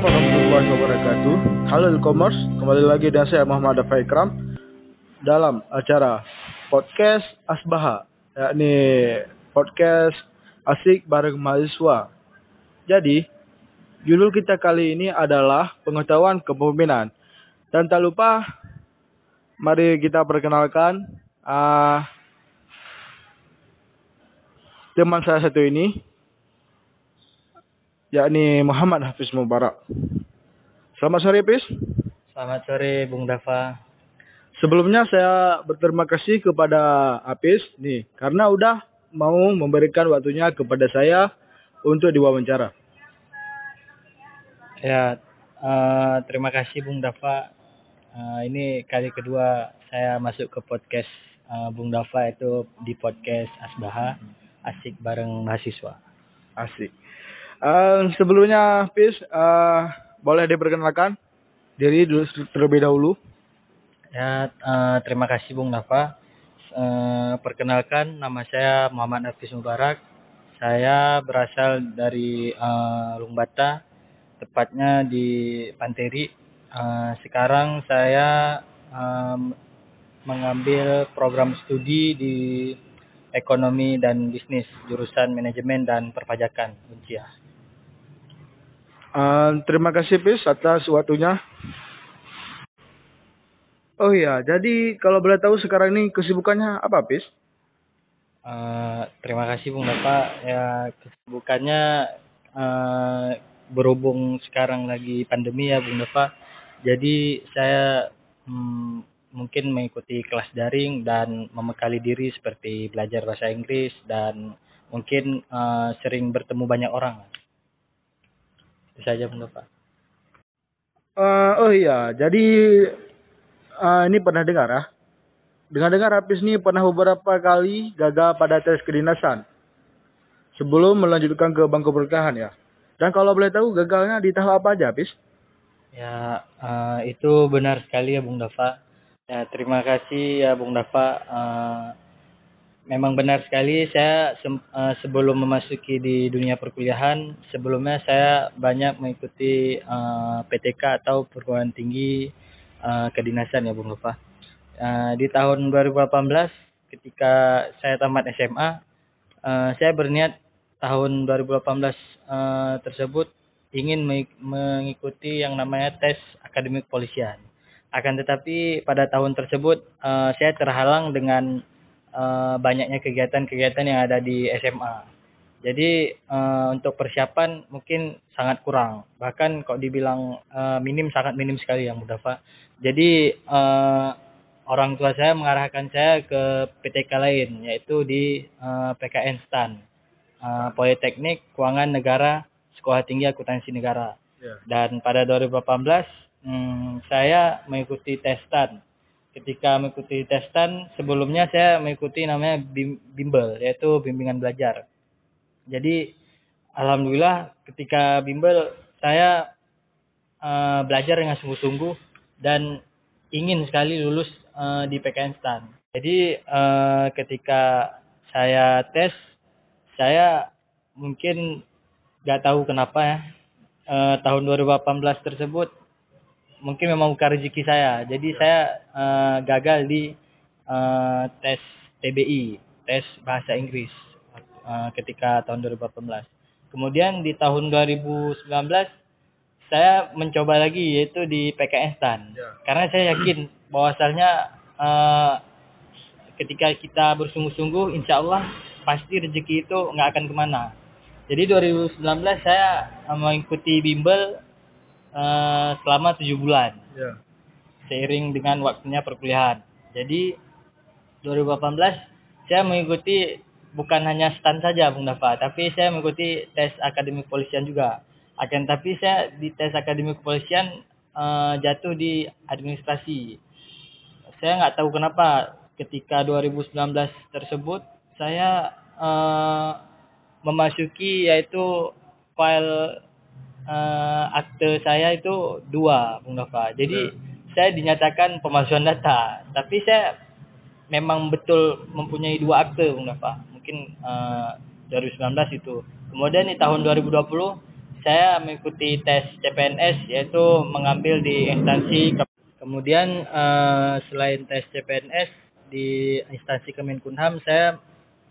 Assalamualaikum warahmatullahi wabarakatuh. Halo e-commerce, kembali lagi dengan saya Muhammad Dafa Ikram dalam acara podcast Asbaha, yakni podcast asik bareng mahasiswa. Jadi, judul kita kali ini adalah pengetahuan kepemimpinan. Dan tak lupa, mari kita perkenalkan uh, teman saya satu ini, yakni Muhammad Hafiz Mubarak. Selamat sore, Pis. Selamat sore, Bung Dafa. Sebelumnya saya berterima kasih kepada Apis nih karena udah mau memberikan waktunya kepada saya untuk diwawancara. Ya, uh, terima kasih Bung Dafa. Uh, ini kali kedua saya masuk ke podcast uh, Bung Dafa itu di podcast Asbaha asik bareng mahasiswa. Asik. Uh, sebelumnya, Pis, uh, boleh diperkenalkan diri dulu terlebih dahulu. Ya, uh, terima kasih Bung Nafa. Uh, perkenalkan, nama saya Muhammad Hafiz Mubarak. Saya berasal dari uh, Lungbata, tepatnya di Panteri. Uh, sekarang saya um, mengambil program studi di ekonomi dan bisnis, jurusan manajemen dan perpajakan, Unciah. Uh, terima kasih Pis atas waktunya. Oh iya, jadi kalau boleh tahu sekarang ini kesibukannya apa, Pis? Uh, terima kasih Bung Bapak. Ya kesibukannya uh, berhubung sekarang lagi pandemi ya Bung Bapak. Jadi saya hmm, mungkin mengikuti kelas daring dan membekali diri seperti belajar bahasa Inggris dan mungkin uh, sering bertemu banyak orang. Itu saja Bung Bapak. Uh, oh iya, jadi uh, ini pernah dengar ya? Dengar-dengar Hafiz ini pernah beberapa kali gagal pada tes kedinasan sebelum melanjutkan ke bangku pernikahan ya. Dan kalau boleh tahu gagalnya di tahap apa aja, Hafiz? Ya, uh, itu benar sekali ya Bung Dafa. Ya, terima kasih ya Bung Dafa. Uh, memang benar sekali saya se uh, sebelum memasuki di dunia perkuliahan, sebelumnya saya banyak mengikuti uh, PTK atau perguruan tinggi uh, kedinasan ya Bung Lupa. Uh, di tahun 2018 ketika saya tamat SMA, uh, saya berniat tahun 2018 uh, tersebut ingin mengikuti yang namanya tes akademik polisian. Akan tetapi pada tahun tersebut uh, saya terhalang dengan uh, banyaknya kegiatan-kegiatan yang ada di SMA. Jadi uh, untuk persiapan mungkin sangat kurang. Bahkan kok dibilang uh, minim sangat minim sekali yang mudafa. Jadi uh, orang tua saya mengarahkan saya ke PTK lain yaitu di uh, PKN STAN. Uh, Politeknik Keuangan Negara Sekolah Tinggi Akuntansi Negara. Yeah. Dan pada 2018 hmm, saya mengikuti tes STAN. Ketika mengikuti tes STAN sebelumnya saya mengikuti namanya bimbel yaitu bimbingan belajar jadi alhamdulillah ketika bimbel saya uh, belajar dengan sungguh-sungguh dan ingin sekali lulus uh, di PKN STAN. Jadi uh, ketika saya tes, saya mungkin nggak tahu kenapa ya uh, tahun 2018 tersebut mungkin memang bukan rezeki saya. Jadi saya uh, gagal di uh, tes TBI, tes bahasa Inggris. Eh, ketika tahun 2018. Kemudian di tahun 2019 saya mencoba lagi yaitu di PKN STAN. Ya. Karena saya yakin bahwasannya uh, ketika kita bersungguh-sungguh insya Allah pasti rezeki itu nggak akan ke mana. Jadi 2019 saya mengikuti bimbel uh, selama tujuh bulan. Ya. Seiring dengan waktunya perkuliahan. Jadi 2018 saya mengikuti bukan hanya stand saja Bung Dafa, tapi saya mengikuti tes akademik kepolisian juga. Akan tapi saya di tes akademik kepolisian uh, jatuh di administrasi. Saya nggak tahu kenapa ketika 2019 tersebut saya uh, memasuki yaitu file uh, akte saya itu dua Bung Dafa. Jadi hmm. saya dinyatakan pemalsuan data, tapi saya memang betul mempunyai dua akte Bung Dafa mungkin uh, eh, 2019 itu. Kemudian di tahun 2020 saya mengikuti tes CPNS yaitu mengambil di instansi kemudian uh, selain tes CPNS di instansi Kemenkumham saya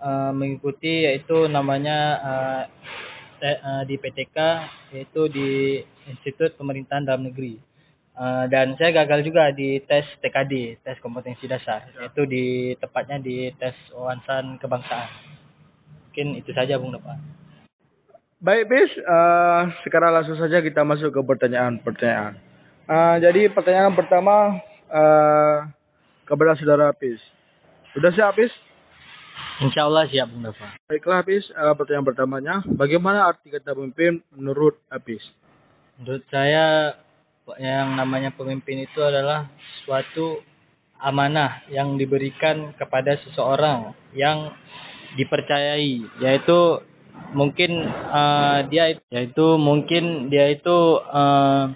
uh, mengikuti yaitu namanya uh, uh, di PTK yaitu di Institut Pemerintahan Dalam Negeri uh, dan saya gagal juga di tes TKD tes kompetensi dasar yaitu di tepatnya di tes wawasan kebangsaan mungkin itu saja Bung Dapat. Baik, Bis. Uh, sekarang langsung saja kita masuk ke pertanyaan-pertanyaan. Uh, jadi pertanyaan pertama uh, kepada saudara Bis. Sudah siap, Bis? Insya Allah siap, Bung Dafa. Baiklah, Bis. Uh, pertanyaan pertamanya, bagaimana arti kata pemimpin menurut Apis? Menurut saya, yang namanya pemimpin itu adalah suatu amanah yang diberikan kepada seseorang yang dipercayai, yaitu mungkin uh, dia yaitu mungkin dia itu uh,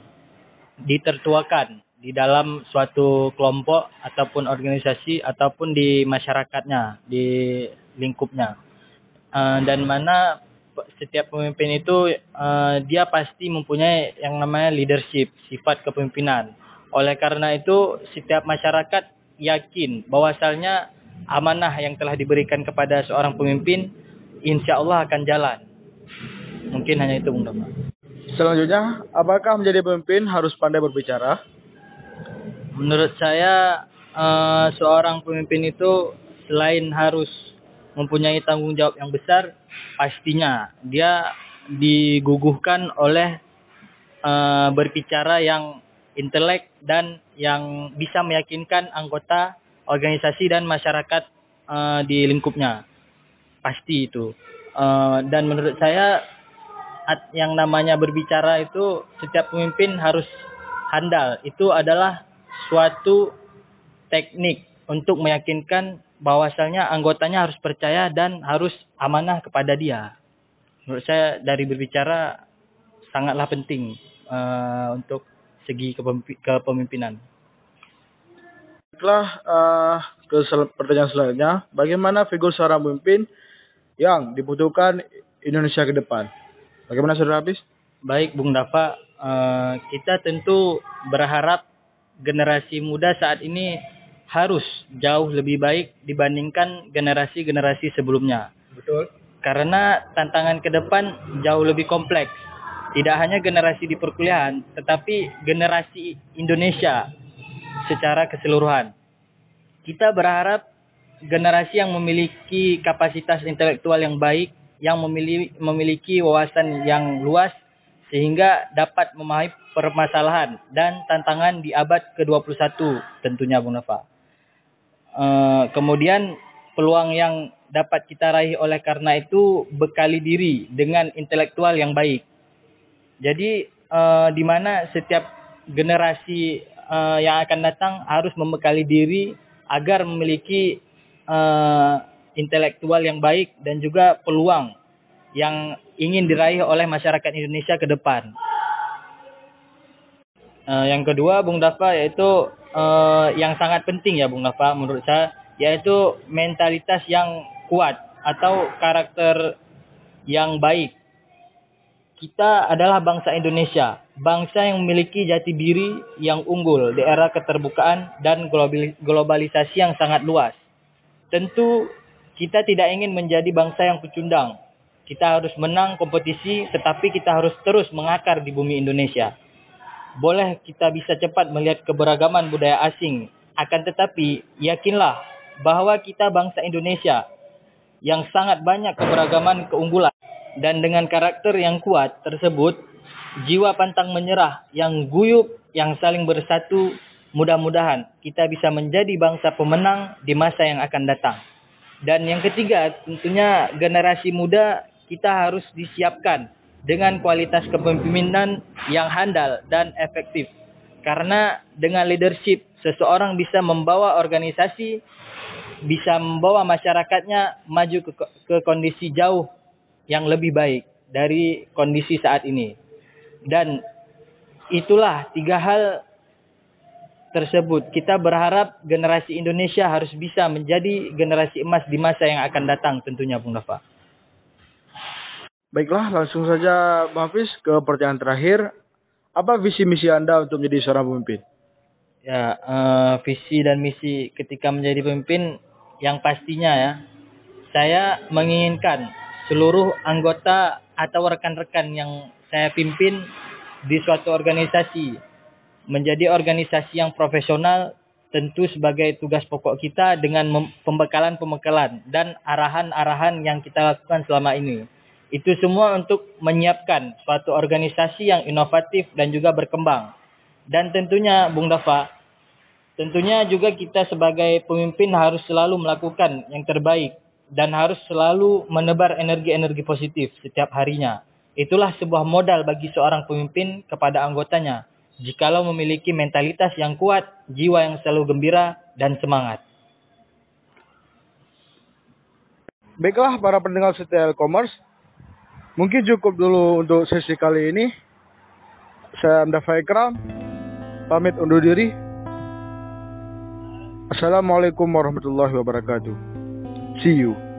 ditertuakan di dalam suatu kelompok ataupun organisasi ataupun di masyarakatnya di lingkupnya uh, dan mana setiap pemimpin itu uh, dia pasti mempunyai yang namanya leadership sifat kepemimpinan oleh karena itu setiap masyarakat yakin bahwasalnya amanah yang telah diberikan kepada seorang pemimpin insya Allah akan jalan. Mungkin hanya itu Bung. Selanjutnya, apakah menjadi pemimpin harus pandai berbicara? Menurut saya, uh, seorang pemimpin itu selain harus mempunyai tanggung jawab yang besar, pastinya dia diguguhkan oleh uh, berbicara yang intelek dan yang bisa meyakinkan anggota organisasi dan masyarakat uh, di lingkupnya. Pasti itu. Uh, dan menurut saya yang namanya berbicara itu setiap pemimpin harus handal. Itu adalah suatu teknik untuk meyakinkan bahwasanya anggotanya harus percaya dan harus amanah kepada dia menurut saya dari berbicara sangatlah penting uh, untuk segi kepemimpinan. Setelah uh, ke pertanyaan selanjutnya, bagaimana figur seorang pemimpin yang dibutuhkan Indonesia ke depan. Bagaimana Saudara Habis? Baik Bung Dafa, uh, kita tentu berharap generasi muda saat ini harus jauh lebih baik dibandingkan generasi-generasi sebelumnya. Betul. Karena tantangan ke depan jauh lebih kompleks. Tidak hanya generasi di perkuliahan, tetapi generasi Indonesia secara keseluruhan. Kita berharap generasi yang memiliki kapasitas intelektual yang baik, yang memiliki, memiliki wawasan yang luas, sehingga dapat memahami permasalahan dan tantangan di abad ke-21 tentunya Bung Nova. Uh, kemudian peluang yang dapat kita raih oleh karena itu bekali diri dengan intelektual yang baik. Jadi uh, di mana setiap generasi uh, yang akan datang harus membekali diri agar memiliki uh, intelektual yang baik dan juga peluang yang ingin diraih oleh masyarakat Indonesia ke depan. Uh, yang kedua, Bung Dafa yaitu uh, yang sangat penting ya, Bung Dafa menurut saya yaitu mentalitas yang kuat atau karakter yang baik. Kita adalah bangsa Indonesia, bangsa yang memiliki jati diri yang unggul di era keterbukaan dan globalisasi yang sangat luas. Tentu kita tidak ingin menjadi bangsa yang pecundang. Kita harus menang kompetisi, tetapi kita harus terus mengakar di bumi Indonesia. Boleh kita bisa cepat melihat keberagaman budaya asing, akan tetapi yakinlah bahwa kita bangsa Indonesia yang sangat banyak keberagaman keunggulan dan dengan karakter yang kuat tersebut, jiwa pantang menyerah yang guyup, yang saling bersatu Mudah-mudahan kita bisa menjadi bangsa pemenang di masa yang akan datang. Dan yang ketiga, tentunya generasi muda kita harus disiapkan dengan kualitas kepemimpinan yang handal dan efektif. Karena dengan leadership, seseorang bisa membawa organisasi, bisa membawa masyarakatnya maju ke, ke kondisi jauh yang lebih baik dari kondisi saat ini. Dan itulah tiga hal tersebut. Kita berharap generasi Indonesia harus bisa menjadi generasi emas di masa yang akan datang tentunya Bung Nafa. Baiklah, langsung saja Bang Hafiz ke pertanyaan terakhir. Apa visi misi Anda untuk menjadi seorang pemimpin? Ya, eh, visi dan misi ketika menjadi pemimpin yang pastinya ya, saya menginginkan seluruh anggota atau rekan-rekan yang saya pimpin di suatu organisasi menjadi organisasi yang profesional tentu sebagai tugas pokok kita dengan pembekalan-pembekalan dan arahan-arahan yang kita lakukan selama ini. Itu semua untuk menyiapkan suatu organisasi yang inovatif dan juga berkembang. Dan tentunya Bung Dafa, tentunya juga kita sebagai pemimpin harus selalu melakukan yang terbaik dan harus selalu menebar energi-energi positif setiap harinya. Itulah sebuah modal bagi seorang pemimpin kepada anggotanya. Jikalau memiliki mentalitas yang kuat, jiwa yang selalu gembira, dan semangat. Baiklah para pendengar setia e-commerce, mungkin cukup dulu untuk sesi kali ini. Saya Amda Faikram, pamit undur diri. Assalamualaikum warahmatullahi wabarakatuh. See you.